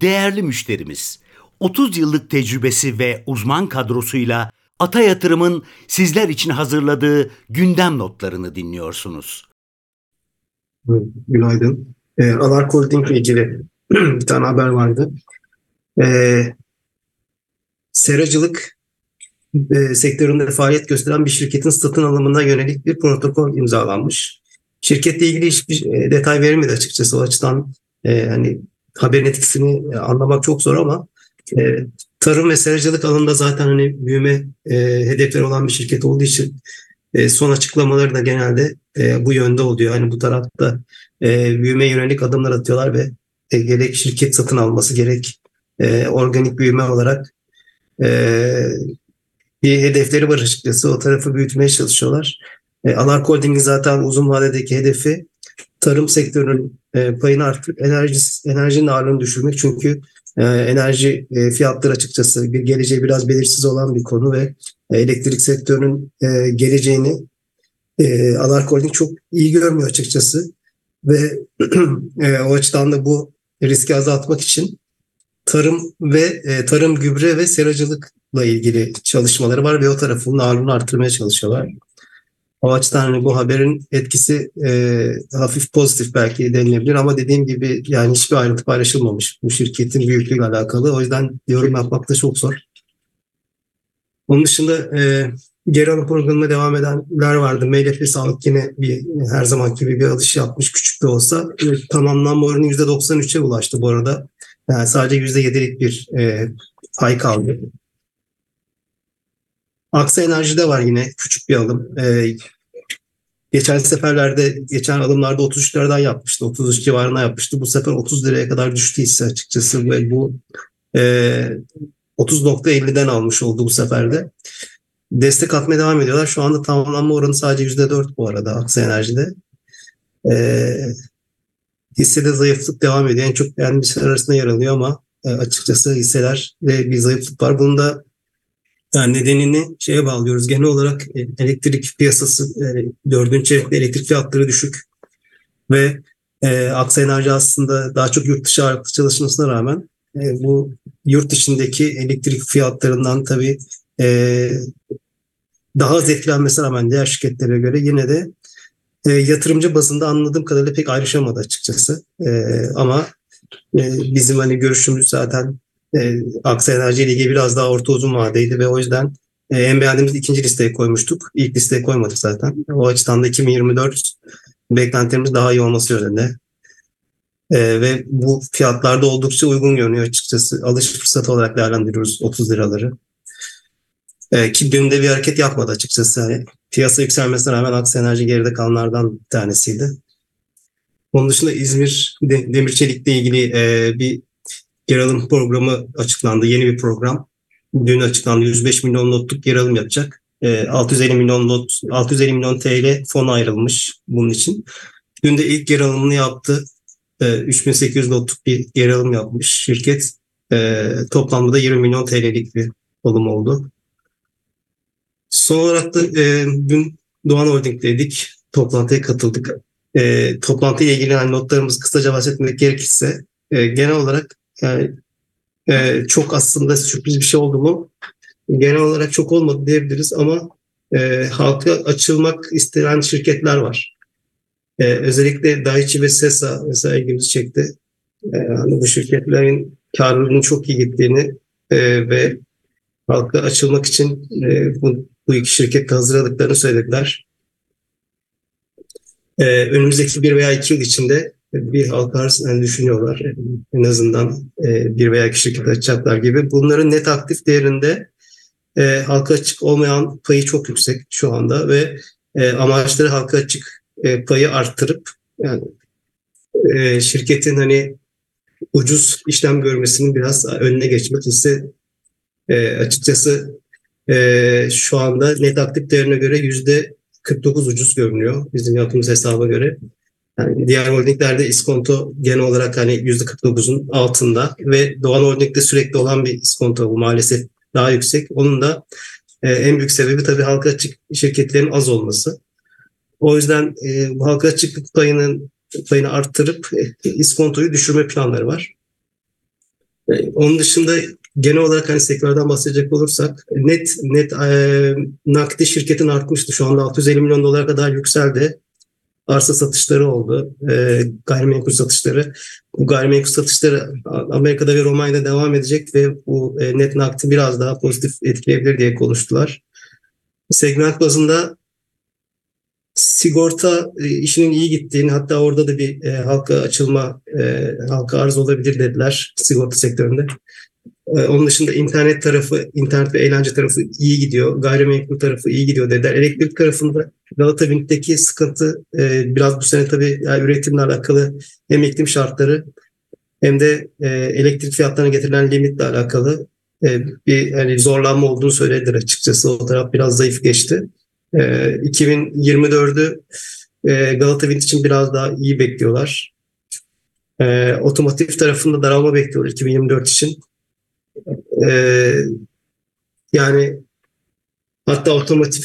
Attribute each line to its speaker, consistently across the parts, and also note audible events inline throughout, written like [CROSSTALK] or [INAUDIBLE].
Speaker 1: Değerli müşterimiz, 30 yıllık tecrübesi ve uzman kadrosuyla Ata Yatırım'ın sizler için hazırladığı gündem notlarını dinliyorsunuz.
Speaker 2: Günaydın. E, Alark Holding ile ilgili [CLEARS THROAT] bir tane haber vardı. E, seracılık e, sektöründe faaliyet gösteren bir şirketin satın alımına yönelik bir protokol imzalanmış. Şirketle ilgili hiçbir e, detay verilmedi açıkçası o açıdan. E, hani haberin etkisini e, anlamak çok zor ama e, tarım ve seracılık alanında zaten hani büyüme e, hedefleri olan bir şirket olduğu için e, son açıklamaları da genelde e, bu yönde oluyor. Hani bu tarafta e, büyüme yönelik adımlar atıyorlar ve e, gerek şirket satın alması gerek e, organik büyüme olarak e, bir hedefleri var açıkçası. O tarafı büyütmeye çalışıyorlar. E, Alark Holding'in zaten uzun vadedeki hedefi tarım sektörünün e, payını artırıp enerji, enerjinin ağırlığını düşürmek. Çünkü e, enerji e, fiyatları açıkçası bir geleceği biraz belirsiz olan bir konu ve e, elektrik sektörünün e, geleceğini e, Alark Holding çok iyi görmüyor açıkçası. Ve [CLEARS THROAT] e, o açıdan da bu riski azaltmak için tarım ve e, tarım gübre ve seracılıkla ilgili çalışmaları var ve o tarafının ağırlığını arttırmaya çalışıyorlar. O açıdan hani bu haberin etkisi e, hafif pozitif belki denilebilir ama dediğim gibi yani hiçbir ayrıntı paylaşılmamış bu şirketin büyüklüğüyle alakalı. O yüzden yorum yapmak da çok zor. Onun dışında e, geri alım programına devam edenler vardı. MLF Sağlık yine bir her zaman gibi bir alış yapmış küçük de olsa. E, tamamlanma oranı %93'e ulaştı bu arada. Yani sadece %7'lik bir e, pay kaldı. Aksa Enerji'de var yine küçük bir alım. Ee, geçen seferlerde, geçen alımlarda 33 liradan yapmıştı. 33 civarına yapmıştı. Bu sefer 30 liraya kadar düştü hisse açıkçası. Ve bu e, 30.50'den almış oldu bu seferde. Destek atmaya devam ediyorlar. Şu anda tamamlanma oranı sadece %4 bu arada Aksa Enerji'de. E, hissede zayıflık devam ediyor. En çok beğenmişler arasında yer alıyor ama e, açıkçası hisseler ve bir zayıflık var. Bunun da yani nedenini şeye bağlıyoruz. Genel olarak e, elektrik piyasası e, dördüncü çeyrekte elektrik fiyatları düşük ve e, Aksa Enerji aslında daha çok yurt dışı ağırlıklı çalışmasına rağmen e, bu yurt içindeki elektrik fiyatlarından tabii e, daha az etkilenmesine rağmen diğer şirketlere göre yine de e, yatırımcı bazında anladığım kadarıyla pek ayrışamadı açıkçası. E, ama e, bizim hani görüşümüz zaten e, Aksa Enerji ilgili biraz daha orta uzun vadeydi ve o yüzden e, en beğendiğimiz ikinci listeye koymuştuk. İlk listeye koymadık zaten. O açıdan da 2024 beklentilerimiz daha iyi olması yönünde. E, ve bu fiyatlarda oldukça uygun görünüyor açıkçası. Alış fırsatı olarak değerlendiriyoruz 30 liraları. E, ki dün bir hareket yapmadı açıkçası. Yani piyasa yükselmesine rağmen Aksa Enerji geride kalanlardan bir tanesiydi. Onun dışında İzmir Demir Çelik'le ilgili e, bir geri alım programı açıklandı. Yeni bir program. Dün açıklandı. 105 milyon notluk geri alım yapacak. E, 650 milyon not, 650 milyon TL fon ayrılmış bunun için. Dün de ilk geri alımını yaptı. E, 3800 notluk bir geri alım yapmış şirket. E, toplamda da 20 milyon TL'lik bir alım oldu. Son olarak da e, dün Doğan Holding'deydik. Toplantıya katıldık. E, toplantıyla ilgili yani notlarımız kısaca bahsetmek gerekirse e, genel olarak yani e, çok aslında sürpriz bir şey oldu mu? Genel olarak çok olmadı diyebiliriz ama e, halka açılmak isteyen şirketler var. E, özellikle Daiichi ve Sesa mesela ilgimizi çekti. E, hani bu şirketlerin karlılığının çok iyi gittiğini e, ve halka açılmak için e, bu, bu iki şirket hazırladıklarını söylediler. E, önümüzdeki bir veya iki yıl içinde bir halka yani düşünüyorlar. En azından e, bir veya iki şirket gibi. Bunların net aktif değerinde e, halka açık olmayan payı çok yüksek şu anda ve e, amaçları halka açık payı arttırıp yani şirketin hani ucuz işlem görmesinin biraz önüne geçmek ise açıkçası şu anda net aktif değerine göre yüzde 49 ucuz görünüyor bizim yaptığımız hesaba göre. Yani diğer holdinglerde iskonto genel olarak hani %49'un altında ve Doğan Holding'de sürekli olan bir iskonto bu maalesef daha yüksek. Onun da e, en büyük sebebi tabii halka açık şirketlerin az olması. O yüzden e, bu halka açıklık payının payını arttırıp e, iskontoyu düşürme planları var. Onun dışında genel olarak hani sektörden bahsedecek olursak net net e, nakdi şirketin artmıştı. Şu anda 650 milyon dolara kadar yükseldi. Arsa satışları oldu. E, gayrimenkul satışları. Bu gayrimenkul satışları Amerika'da ve Romanya'da devam edecek ve bu e, net nakdi biraz daha pozitif etkileyebilir diye konuştular. Segment bazında sigorta e, işinin iyi gittiğini hatta orada da bir e, halka açılma, e, halka arz olabilir dediler sigorta sektöründe. E, onun dışında internet tarafı, internet ve eğlence tarafı iyi gidiyor. Gayrimenkul tarafı iyi gidiyor dediler. Elektrik tarafında Galata Wind'deki sıkıntı e, biraz bu sene tabii yani üretimle alakalı hem iklim şartları hem de e, elektrik fiyatlarına getirilen limitle alakalı e, bir hani zorlanma olduğunu söylediler açıkçası. O taraf biraz zayıf geçti. E, 2024'ü e, Galata Wind için biraz daha iyi bekliyorlar. Otomotiv tarafında daralma bekliyorlar 2024 için. E, yani hatta otomotiv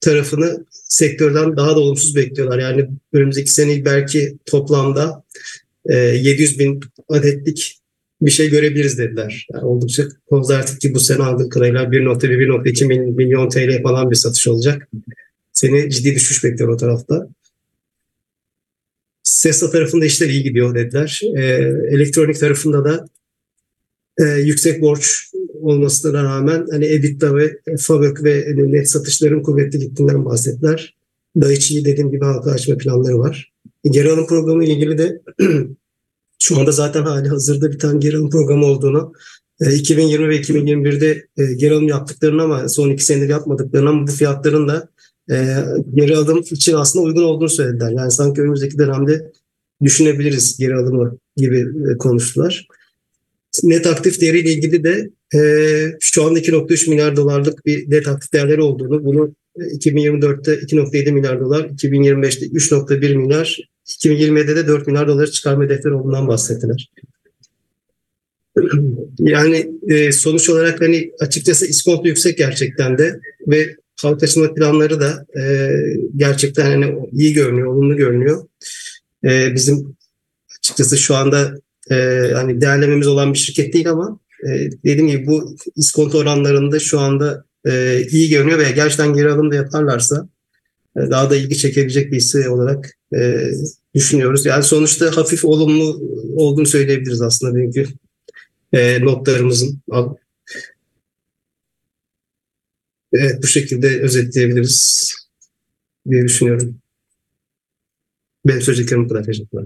Speaker 2: tarafını sektörden daha da olumsuz bekliyorlar. Yani önümüzdeki sene belki toplamda e, 700 bin adetlik bir şey görebiliriz dediler. Yani oldukça konservatif ki bu sene aldığım kadarıyla 1.1-1.2 milyon TL falan bir satış olacak. Seni ciddi düşüş bekliyor o tarafta. Sesa tarafında işler iyi gidiyor dediler. E, elektronik tarafında da e, yüksek borç olmasına rağmen hani EBITDA ve Fabrik ve net satışların kuvvetli gittiğinden bahsettiler. Daiichi'yi dediğim gibi halka açma planları var. Geri alım programı ile ilgili de [CLEARS THROAT] şu anda zaten hali hazırda bir tane geri alım programı olduğunu 2020 ve 2021'de e, geri alım yaptıklarını ama son iki senedir yapmadıklarını ama bu fiyatların da e, geri alım için aslında uygun olduğunu söylediler. Yani sanki önümüzdeki dönemde düşünebiliriz geri alımı gibi e, konuştular. Net aktif değeriyle ilgili de e, şu anda 2.3 milyar dolarlık bir net aktif değerleri olduğunu, bunu 2024'te 2.7 milyar dolar, 2025'te 3.1 milyar, 2027'de de 4 milyar doları çıkarma hedefleri olduğundan bahsettiler. [CLEARS THROAT] Yani e, sonuç olarak hani açıkçası iskonto yüksek gerçekten de ve halk açılma planları da e, gerçekten hani iyi görünüyor, olumlu görünüyor. E, bizim açıkçası şu anda e, hani değerlememiz olan bir şirket değil ama e, dediğim gibi bu iskonto oranlarında şu anda e, iyi görünüyor veya gerçekten geri alım da yaparlarsa e, daha da ilgi çekebilecek bir hisse olarak e, düşünüyoruz. Yani sonuçta hafif olumlu olduğunu söyleyebiliriz aslında çünkü e, notlarımızın. Evet, bu şekilde özetleyebiliriz diye düşünüyorum. Benim söyleyeceklerim bu kadar. Teşekkürler.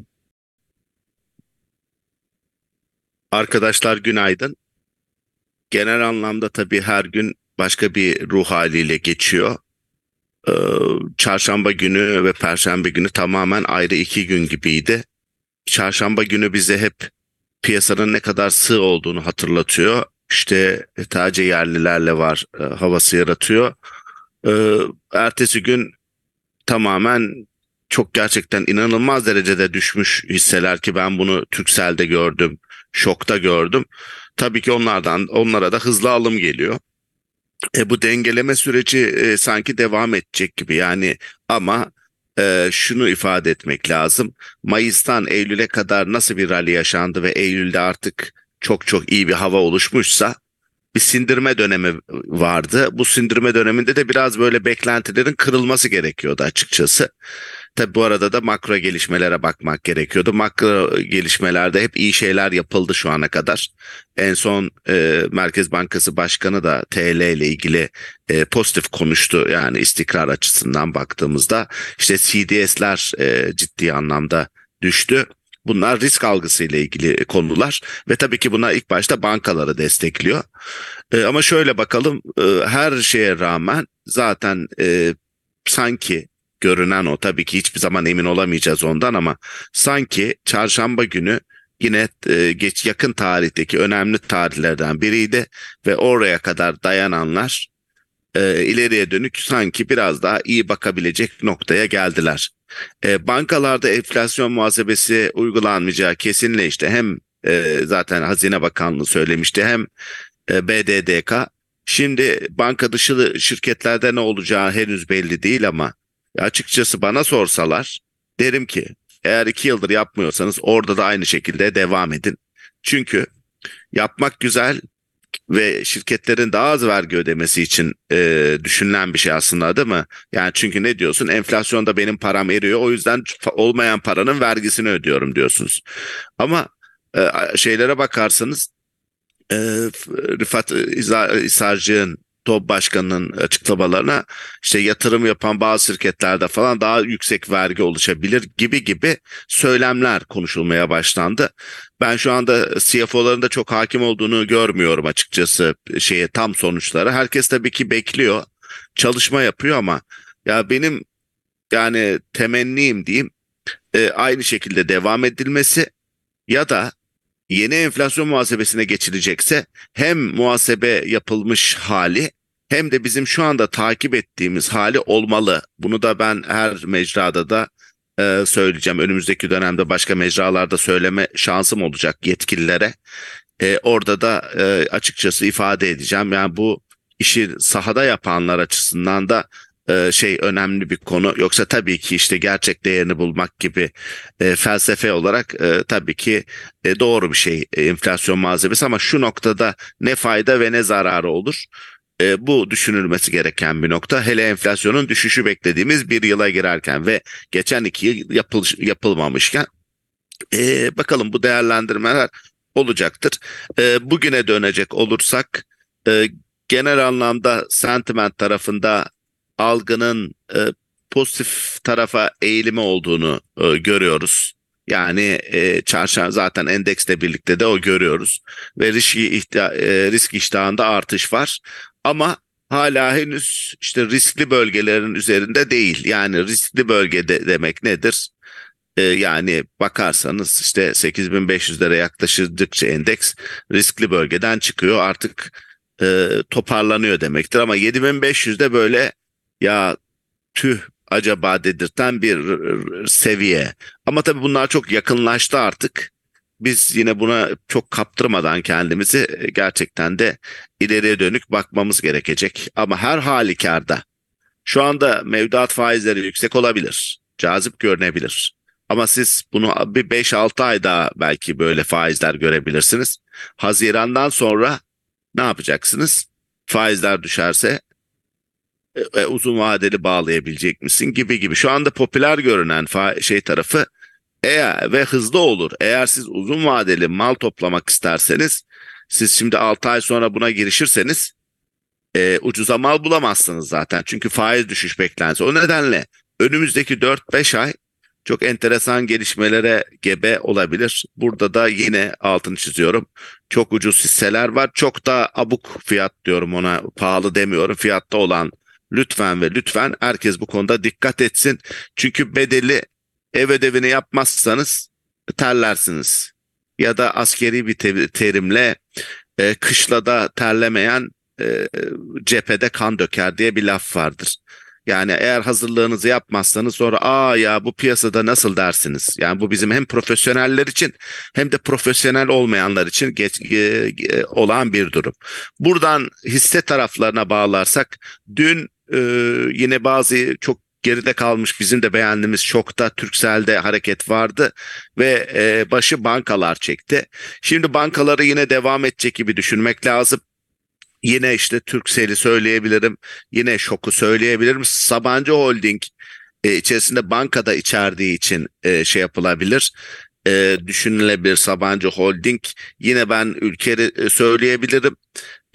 Speaker 3: Arkadaşlar günaydın. Genel anlamda tabii her gün başka bir ruh haliyle geçiyor. Ee, çarşamba günü ve perşembe günü tamamen ayrı iki gün gibiydi. Çarşamba günü bize hep piyasanın ne kadar sığ olduğunu hatırlatıyor. İşte taze yerlilerle var e, havası yaratıyor. Ee, ertesi gün tamamen çok gerçekten inanılmaz derecede düşmüş hisseler ki ben bunu Türksel'de gördüm, şokta gördüm. Tabii ki onlardan onlara da hızlı alım geliyor. E, bu dengeleme süreci e, sanki devam edecek gibi yani ama e, şunu ifade etmek lazım. Mayıs'tan Eylül'e kadar nasıl bir rally yaşandı ve Eylül'de artık çok çok iyi bir hava oluşmuşsa bir sindirme dönemi vardı. Bu sindirme döneminde de biraz böyle beklentilerin kırılması gerekiyordu açıkçası. Tabi bu arada da makro gelişmelere bakmak gerekiyordu. Makro gelişmelerde hep iyi şeyler yapıldı şu ana kadar. En son e, Merkez Bankası Başkanı da TL ile ilgili e, pozitif konuştu. Yani istikrar açısından baktığımızda işte CDS'ler e, ciddi anlamda düştü. Bunlar risk algısı ile ilgili konular ve tabii ki buna ilk başta bankaları destekliyor. E, ama şöyle bakalım e, her şeye rağmen zaten e, sanki görünen o. Tabii ki hiçbir zaman emin olamayacağız ondan ama sanki çarşamba günü yine e, geç yakın tarihteki önemli tarihlerden biriydi ve oraya kadar dayananlar e, ileriye dönük sanki biraz daha iyi bakabilecek noktaya geldiler. E, bankalarda enflasyon muhasebesi uygulanmayacağı kesinleşti. Hem e, zaten Hazine Bakanlığı söylemişti hem e, BDDK. Şimdi banka dışı şirketlerde ne olacağı henüz belli değil ama açıkçası bana sorsalar derim ki eğer iki yıldır yapmıyorsanız orada da aynı şekilde devam edin. Çünkü yapmak güzel ve şirketlerin daha az vergi ödemesi için e, düşünülen bir şey aslında değil mi? Yani çünkü ne diyorsun? Enflasyonda benim param eriyor. O yüzden olmayan paranın vergisini ödüyorum diyorsunuz. Ama e, şeylere bakarsanız e, Rıfat İsarcı'nın TOB başkanının açıklamalarına işte yatırım yapan bazı şirketlerde falan daha yüksek vergi oluşabilir gibi gibi söylemler konuşulmaya başlandı. Ben şu anda CFO'ların da çok hakim olduğunu görmüyorum açıkçası şeye tam sonuçlara. Herkes tabii ki bekliyor, çalışma yapıyor ama ya benim yani temennim diyeyim e, aynı şekilde devam edilmesi ya da yeni enflasyon muhasebesine geçilecekse hem muhasebe yapılmış hali hem de bizim şu anda takip ettiğimiz hali olmalı. Bunu da ben her mecrada da e, söyleyeceğim. Önümüzdeki dönemde başka mecralarda söyleme şansım olacak yetkililere. E, orada da e, açıkçası ifade edeceğim. Yani bu işi sahada yapanlar açısından da e, şey önemli bir konu. Yoksa tabii ki işte gerçek değerini bulmak gibi e, felsefe olarak e, tabii ki doğru bir şey e, enflasyon malzemesi ama şu noktada ne fayda ve ne zararı olur? Bu düşünülmesi gereken bir nokta. Hele enflasyonun düşüşü beklediğimiz bir yıla girerken ve geçen iki yıl yapıl, yapılmamışken bakalım bu değerlendirmeler olacaktır. Bugüne dönecek olursak genel anlamda sentiment tarafında algının e, pozitif tarafa eğilimi olduğunu e, görüyoruz. Yani e, çarşamba zaten endekste birlikte de o görüyoruz ve risk, ihtia, e, risk iştahında artış var. Ama hala henüz işte riskli bölgelerin üzerinde değil. Yani riskli bölge de, demek nedir? Ee, yani bakarsanız işte 8500'lere yaklaşırdıkça endeks riskli bölgeden çıkıyor. Artık e, toparlanıyor demektir. Ama 7500'de böyle ya tüh acaba dedirten bir seviye. Ama tabii bunlar çok yakınlaştı artık biz yine buna çok kaptırmadan kendimizi e, gerçekten de ileriye dönük bakmamız gerekecek. Ama her halükarda şu anda mevduat faizleri yüksek olabilir, cazip görünebilir. Ama siz bunu bir 5-6 ay daha belki böyle faizler görebilirsiniz. Hazirandan sonra ne yapacaksınız? Faizler düşerse e, e uzun vadeli bağlayabilecek misin gibi gibi. Şu anda popüler görünen şey tarafı eğer ve hızlı olur. Eğer siz uzun vadeli mal toplamak isterseniz siz şimdi 6 ay sonra buna girişirseniz e, ucuza mal bulamazsınız zaten. Çünkü faiz düşüş beklentisi. O nedenle önümüzdeki 4-5 ay çok enteresan gelişmelere gebe olabilir. Burada da yine altını çiziyorum. Çok ucuz hisseler var. Çok da abuk fiyat diyorum ona pahalı demiyorum. Fiyatta olan lütfen ve lütfen herkes bu konuda dikkat etsin. Çünkü bedeli ev ödevini yapmazsanız terlersiniz. Ya da askeri bir terimle e, kışlada terlemeyen e, cephede kan döker diye bir laf vardır. Yani eğer hazırlığınızı yapmazsanız sonra aa ya bu piyasada nasıl dersiniz? Yani bu bizim hem profesyoneller için hem de profesyonel olmayanlar için geç, e, e, olan bir durum. Buradan hisse taraflarına bağlarsak dün e, yine bazı çok geride kalmış bizim de beğendiğimiz şokta Türksel'de hareket vardı ve e, başı bankalar çekti. Şimdi bankaları yine devam edecek gibi düşünmek lazım. Yine işte Türksel'i söyleyebilirim. Yine şoku söyleyebilirim. Sabancı Holding e, içerisinde bankada içerdiği için e, şey yapılabilir. E, düşünülebilir Sabancı Holding. Yine ben ülkeleri e, söyleyebilirim.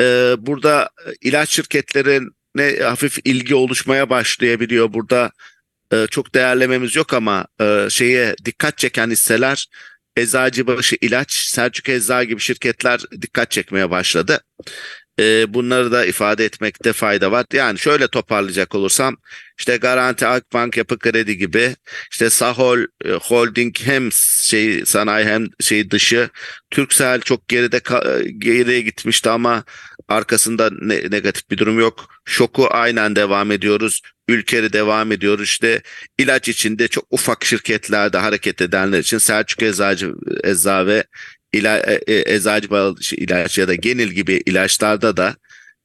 Speaker 3: E, burada ilaç şirketlerin ne hafif ilgi oluşmaya başlayabiliyor. Burada e, çok değerlememiz yok ama e, şeye dikkat çeken hisseler Eczacıbaşı ilaç, Selçuk Ecza gibi şirketler dikkat çekmeye başladı. E, bunları da ifade etmekte fayda var. Yani şöyle toparlayacak olursam işte Garanti Akbank Yapı Kredi gibi işte Sahol e, Holding hem şey sanayi hem şey dışı Türksel çok geride geriye gitmişti ama arkasında ne, negatif bir durum yok. Şoku aynen devam ediyoruz. Ülkeri devam ediyoruz. İşte ilaç içinde çok ufak şirketlerde hareket edenler için Selçuk Eczacı Ecza ve ila, e, e eczacı ilaç ya da genel gibi ilaçlarda da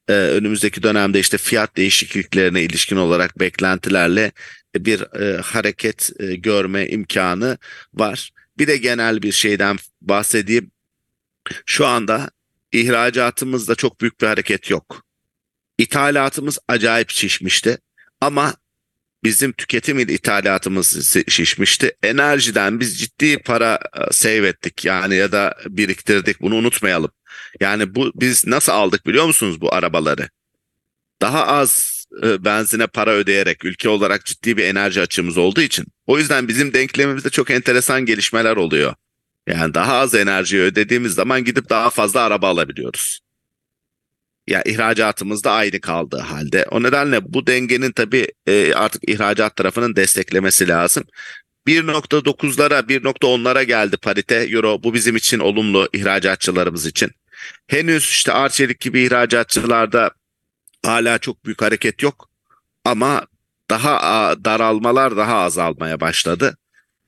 Speaker 3: e, önümüzdeki dönemde işte fiyat değişikliklerine ilişkin olarak beklentilerle bir e, hareket e, görme imkanı var. Bir de genel bir şeyden bahsedeyim. Şu anda ihracatımızda çok büyük bir hareket yok. İthalatımız acayip şişmişti ama bizim tüketim ithalatımız şişmişti. Enerjiden biz ciddi para e, save ettik yani ya da biriktirdik bunu unutmayalım. Yani bu biz nasıl aldık biliyor musunuz bu arabaları? Daha az e, benzine para ödeyerek ülke olarak ciddi bir enerji açığımız olduğu için. O yüzden bizim denklemimizde çok enteresan gelişmeler oluyor. Yani daha az enerji ödediğimiz zaman gidip daha fazla araba alabiliyoruz. Ya ihracatımız da aynı kaldığı halde. O nedenle bu dengenin tabii e, artık ihracat tarafının desteklemesi lazım. 1.9'lara 1.10'lara geldi parite euro. Bu bizim için olumlu ihracatçılarımız için. Henüz işte Arçelik gibi ihracatçılarda hala çok büyük hareket yok. Ama daha daralmalar daha azalmaya başladı.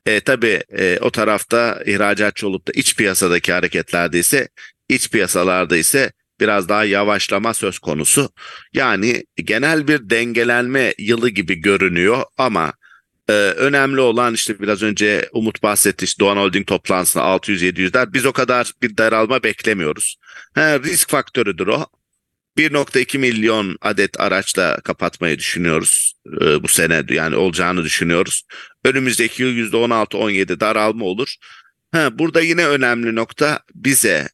Speaker 3: E, tabii e, o tarafta ihracatçı olup da iç piyasadaki hareketlerde ise iç piyasalarda ise biraz daha yavaşlama söz konusu. Yani genel bir dengelenme yılı gibi görünüyor ama e, önemli olan işte biraz önce Umut bahsetti işte Doğan Holding toplantısında 600-700'ler biz o kadar bir daralma beklemiyoruz. He, risk faktörüdür o. 1.2 milyon adet araçla kapatmayı düşünüyoruz e, bu sene yani olacağını düşünüyoruz. Önümüzdeki yıl %16-17 daralma olur. Ha, burada yine önemli nokta bize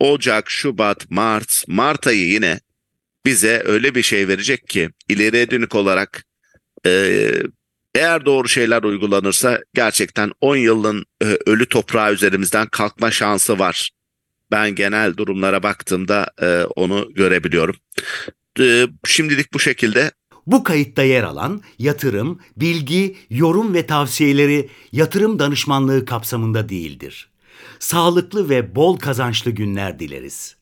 Speaker 3: Ocak, Şubat, Mart, Mart ayı yine bize öyle bir şey verecek ki ileriye dönük olarak e, eğer doğru şeyler uygulanırsa gerçekten 10 yılın e, ölü toprağı üzerimizden kalkma şansı var. Ben genel durumlara baktığımda e, onu görebiliyorum. E, şimdilik bu şekilde.
Speaker 1: Bu kayıtta yer alan yatırım, bilgi, yorum ve tavsiyeleri yatırım danışmanlığı kapsamında değildir. Sağlıklı ve bol kazançlı günler dileriz.